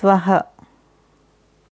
స్వహ